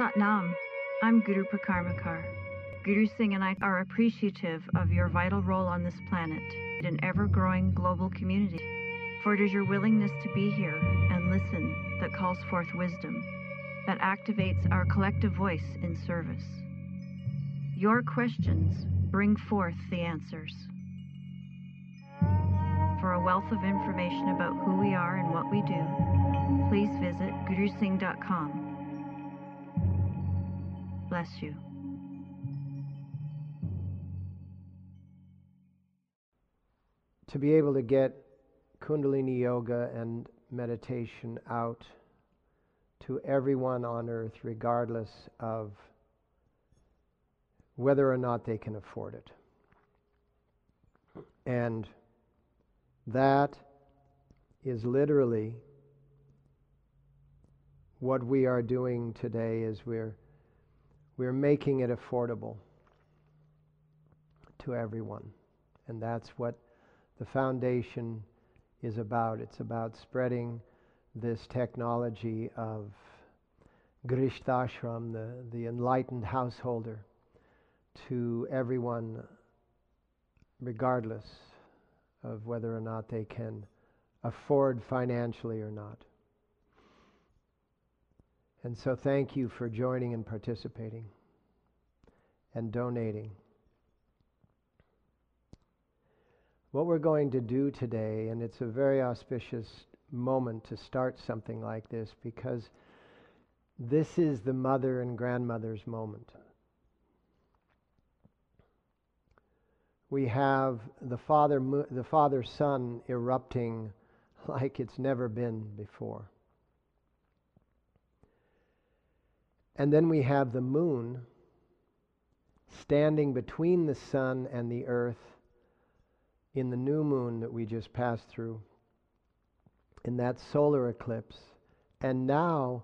Satnam. I'm Guru Prakarmakar. Guru Singh and I are appreciative of your vital role on this planet, an ever growing global community. For it is your willingness to be here and listen that calls forth wisdom, that activates our collective voice in service. Your questions bring forth the answers. For a wealth of information about who we are and what we do, please visit gurusingh.com. Bless you. To be able to get Kundalini Yoga and meditation out to everyone on earth, regardless of whether or not they can afford it. And that is literally what we are doing today is we're we're making it affordable to everyone. And that's what the foundation is about. It's about spreading this technology of Grihastashram, the, the enlightened householder, to everyone, regardless of whether or not they can afford financially or not. And so, thank you for joining and participating and donating. What we're going to do today, and it's a very auspicious moment to start something like this because this is the mother and grandmother's moment. We have the father, the father sun erupting like it's never been before. And then we have the moon standing between the sun and the earth in the new moon that we just passed through, in that solar eclipse, and now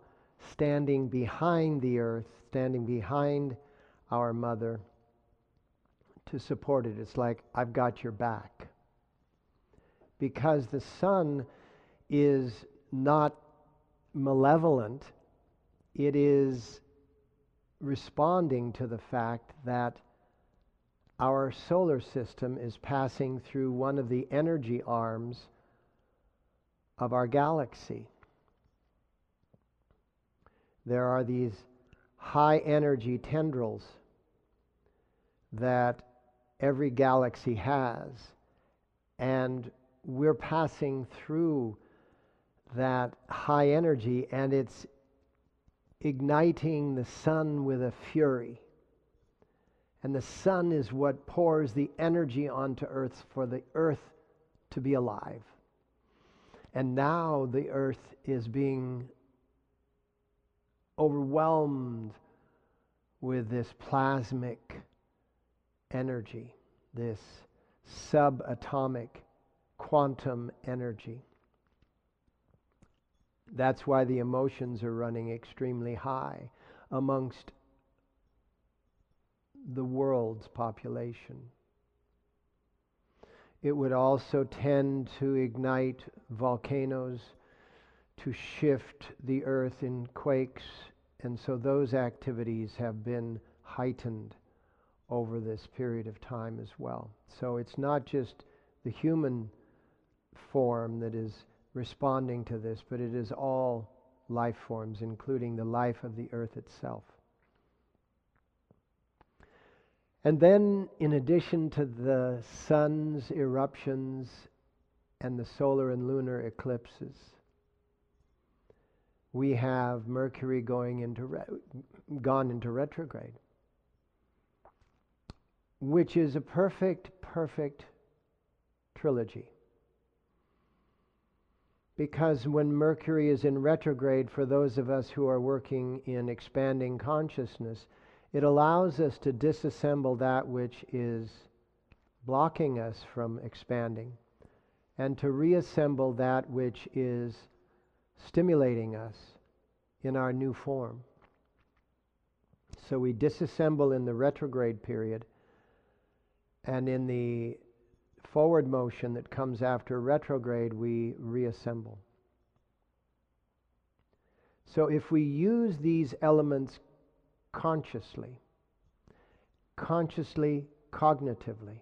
standing behind the earth, standing behind our mother to support it. It's like, I've got your back. Because the sun is not malevolent, it is responding to the fact that our solar system is passing through one of the energy arms of our galaxy. There are these high energy tendrils that every galaxy has, and we're passing through that high energy, and it's igniting the sun with a fury. And the sun is what pours the energy onto earth for the earth to be alive. And now the earth is being overwhelmed with this plasmic energy, this subatomic quantum energy. That's why the emotions are running extremely high amongst the world's population. It would also tend to ignite volcanoes, to shift the earth in quakes, and so those activities have been heightened over this period of time as well. So it's not just the human form that is responding to this, but it is all life forms, including the life of the earth itself. And then, in addition to the sun's eruptions and the solar and lunar eclipses, we have Mercury going into re- gone into retrograde, which is a perfect, perfect trilogy. Because when Mercury is in retrograde, for those of us who are working in expanding consciousness, it allows us to disassemble that which is blocking us from expanding and to reassemble that which is stimulating us in our new form. So we disassemble in the retrograde period, and in the forward motion that comes after retrograde, we reassemble. So if we use these elements consciously, consciously, cognitively,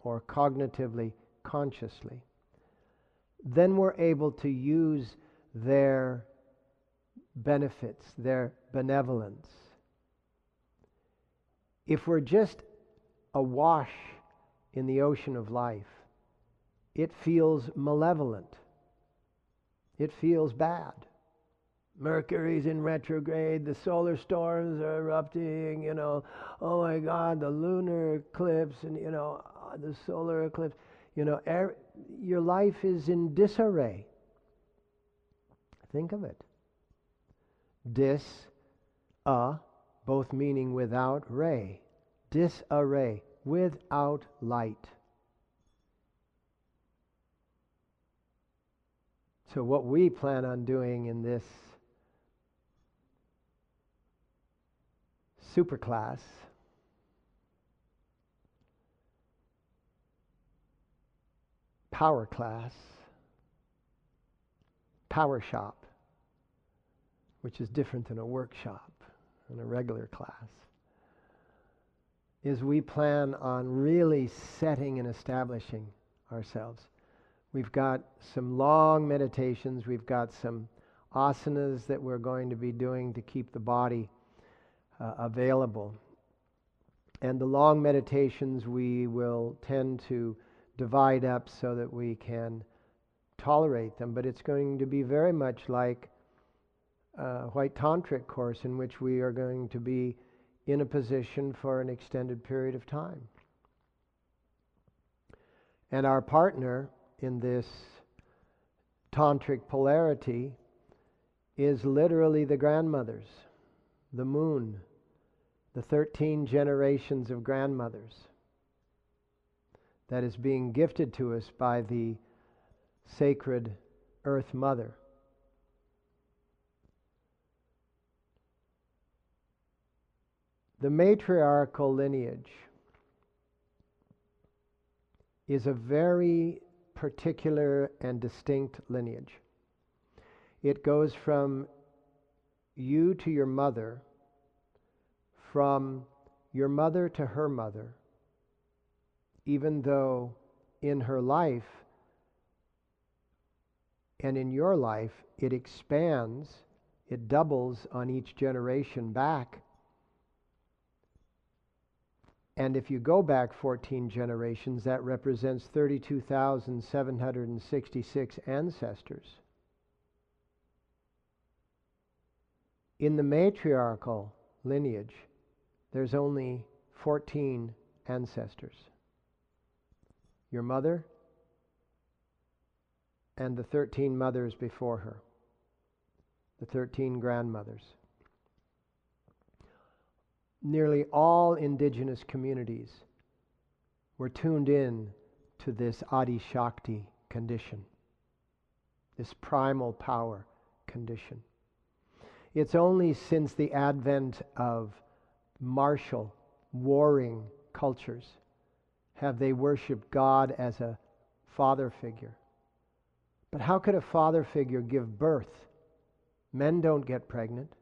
or cognitively, consciously, then we're able to use their benefits, their benevolence. If we're just awash in the ocean of life, it feels malevolent. It feels bad. Mercury's in retrograde, the solar storms are erupting, you know, oh my God, the lunar eclipse, and, you know, the solar eclipse. You know, er, your life is in disarray. Think of it. Dis, a, both meaning without ray. Disarray, without light. So, what we plan on doing in this superclass power class, power shop, which is different than a workshop and a regular class, is we plan on really setting and establishing ourselves. We've got some long meditations, we've got some asanas that we're going to be doing to keep the body uh, available. And the long meditations we will tend to divide up so that we can tolerate them. But it's going to be very much like a White Tantric course in which we are going to be in a position for an extended period of time. And our partner in this tantric polarity is literally the grandmothers, the moon, the 13 generations of grandmothers that is being gifted to us by the sacred Earth Mother. The matriarchal lineage is a very particular and distinct lineage. It goes from you to your mother, from your mother to her mother, even though in her life and in your life it expands, it doubles on each generation back. And if you go back 14 generations, that represents 32,766 ancestors. In the matriarchal lineage, there's only 14 ancestors your mother, and the 13 mothers before her, the 13 grandmothers. Nearly all indigenous communities were tuned in to this Adi Shakti condition, this primal power condition. It's only since the advent of martial, warring cultures have they worshiped God as a father figure. But how could a father figure give birth? Men don't get pregnant.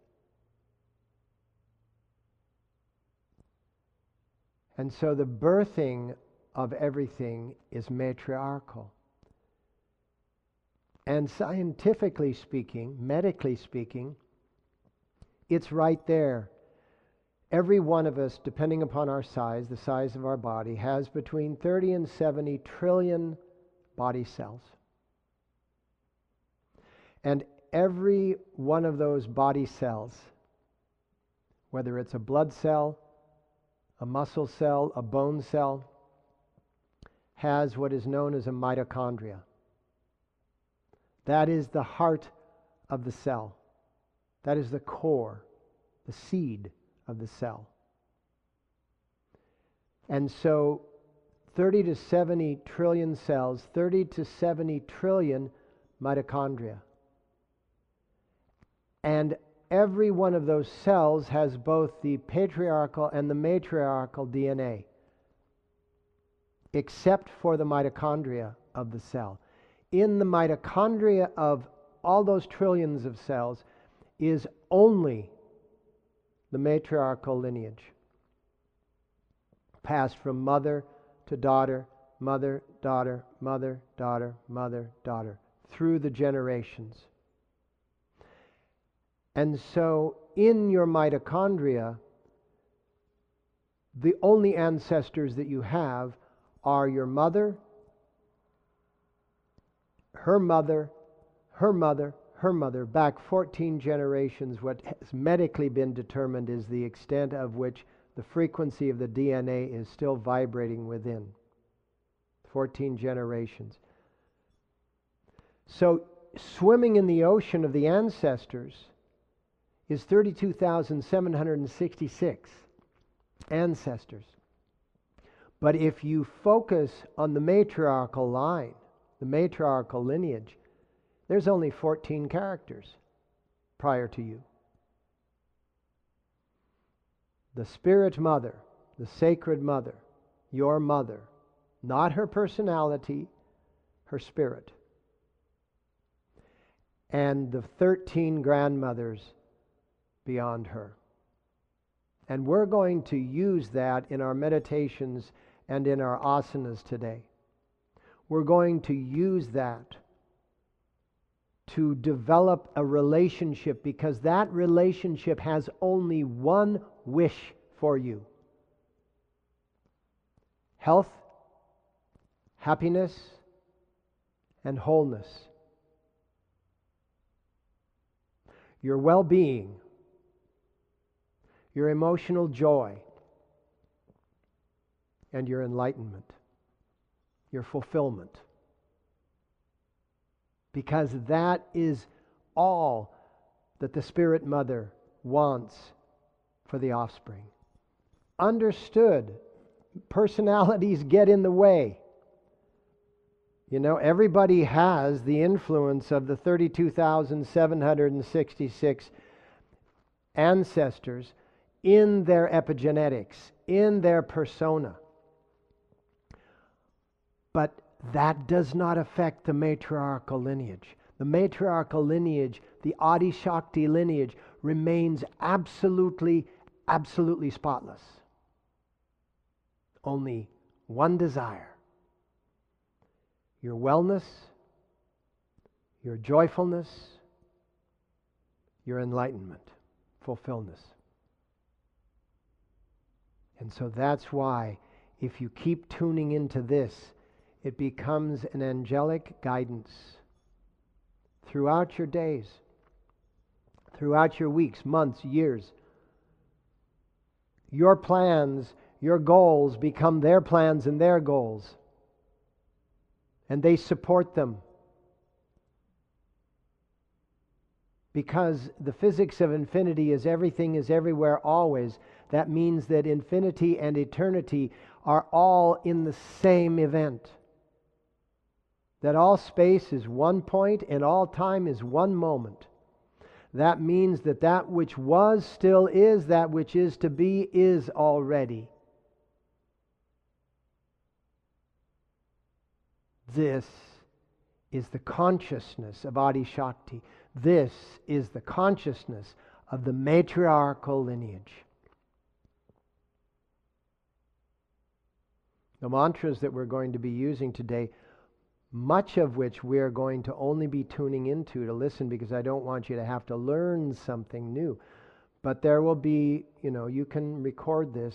And so the birthing of everything is matriarchal. And scientifically speaking, medically speaking, it's right there Every one of us, depending upon our size, the size of our body, has between 30 and 70 trillion body cells. And every one of those body cells, whether it's a blood cell, a muscle cell, a bone cell, has what is known as a mitochondria. That is the heart of the cell. That is the core, the seed of the cell. And so 30 to 70 trillion cells, 30 to 70 trillion mitochondria. And every one of those cells has both the patriarchal and the matriarchal DNA, except for the mitochondria of the cell. In the mitochondria of all those trillions of cells is only the matriarchal lineage, passed from mother to daughter, mother, daughter, mother, daughter, mother, daughter, through the generations. And so in your mitochondria, the only ancestors that you have are your mother, her mother, her mother, her mother, back 14 generations, what has medically been determined is the extent of which the frequency of the DNA is still vibrating within. 14 generations. So, swimming in the ocean of the ancestors is 32,766 ancestors. But if you focus on the matriarchal line, the matriarchal lineage, there's only 14 characters prior to you. The Spirit Mother, the Sacred Mother, your mother, not her personality, her spirit. And the 13 grandmothers beyond her. And we're going to use that in our meditations and in our asanas today. We're going to use that to develop a relationship because that relationship has only one wish for you health, happiness, and wholeness. Your well being, your emotional joy, and your enlightenment, your fulfillment because that is all that the Spirit Mother wants for the offspring. Understood, personalities get in the way. You know, everybody has the influence of the 32,766 ancestors in their epigenetics, in their persona. But that does not affect the matriarchal lineage. The matriarchal lineage, the Adi Shakti lineage, remains absolutely, absolutely spotless. Only one desire your wellness, your joyfulness, your enlightenment, fulfillment. And so that's why, if you keep tuning into this, it becomes an angelic guidance throughout your days, throughout your weeks, months, years. Your plans, your goals become their plans and their goals, and they support them. Because the physics of infinity is everything is everywhere always. That means that infinity and eternity are all in the same event that all space is one point and all time is one moment. That means that that which was still is, that which is to be is already. This is the consciousness of Adi Shakti. This is the consciousness of the matriarchal lineage. The mantras that we're going to be using today much of which we're going to only be tuning into to listen because I don't want you to have to learn something new. But there will be, you know, you can record this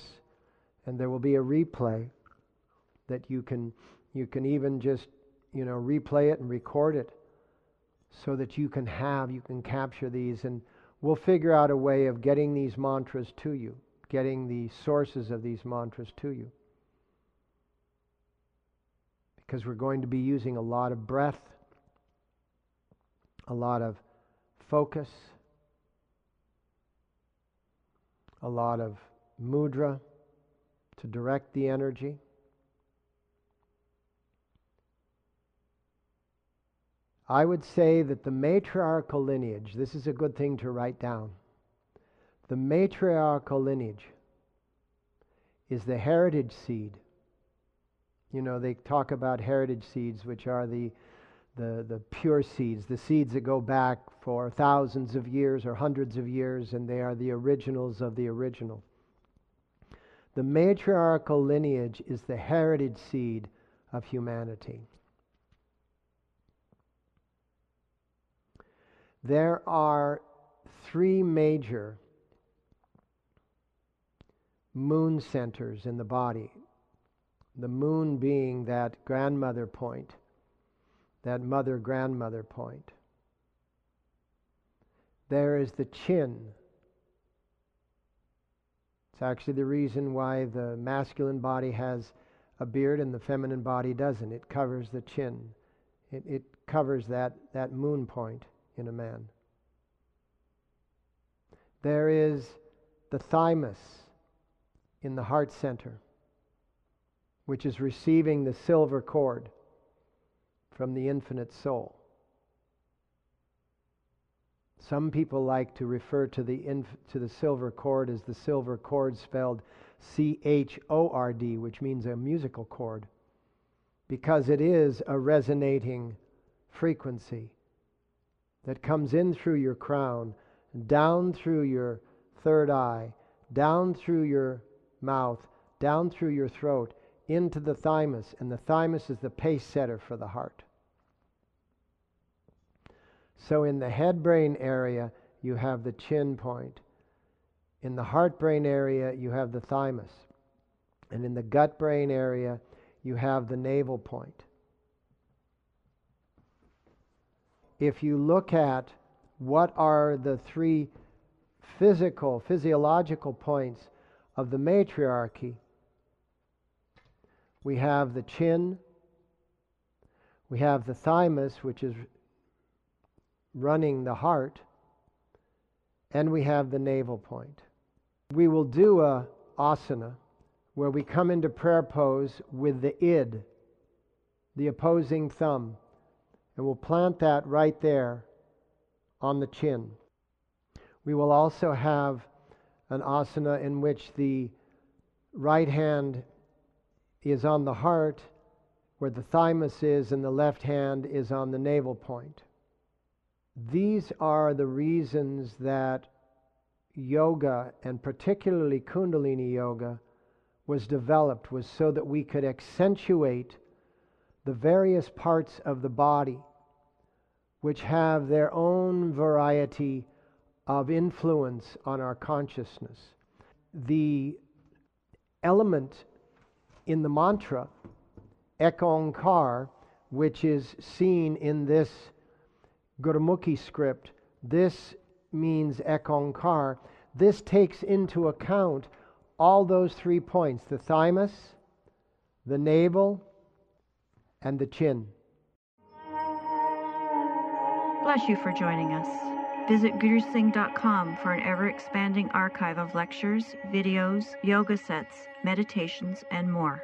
and there will be a replay that you can you can even just, you know, replay it and record it so that you can have, you can capture these and we'll figure out a way of getting these mantras to you, getting the sources of these mantras to you because we're going to be using a lot of breath, a lot of focus, a lot of mudra to direct the energy. I would say that the matriarchal lineage, this is a good thing to write down. The matriarchal lineage is the heritage seed you know, they talk about heritage seeds, which are the, the, the pure seeds, the seeds that go back for thousands of years or hundreds of years, and they are the originals of the original. The matriarchal lineage is the heritage seed of humanity. There are three major moon centers in the body. The moon being that grandmother point, that mother grandmother point. There is the chin, it's actually the reason why the masculine body has a beard and the feminine body doesn't. It covers the chin, it, it covers that, that moon point in a man. There is the thymus in the heart center, which is receiving the silver cord from the infinite soul. Some people like to refer to the, inf- to the silver cord as the silver chord spelled C H O R D, which means a musical chord, because it is a resonating frequency that comes in through your crown, down through your third eye, down through your mouth, down through your throat, into the thymus, and the thymus is the pace setter for the heart. So in the head brain area, you have the chin point. In the heart brain area, you have the thymus. And in the gut brain area, you have the navel point. If you look at what are the three physical, physiological points of the matriarchy, we have the chin, we have the thymus, which is running the heart, and we have the navel point. We will do a asana where we come into prayer pose with the id, the opposing thumb, and we'll plant that right there on the chin. We will also have an asana in which the right hand is on the heart, where the thymus is, and the left hand is on the navel point. These are the reasons that yoga, and particularly Kundalini yoga, was developed, was so that we could accentuate the various parts of the body which have their own variety of influence on our consciousness. The element in the mantra, Ek Onkar, which is seen in this Gurmukhi script, this means Ek Onkar. This takes into account all those three points the thymus, the navel, and the chin. Bless you for joining us. Visit gurusingh.com for an ever expanding archive of lectures, videos, yoga sets, meditations, and more.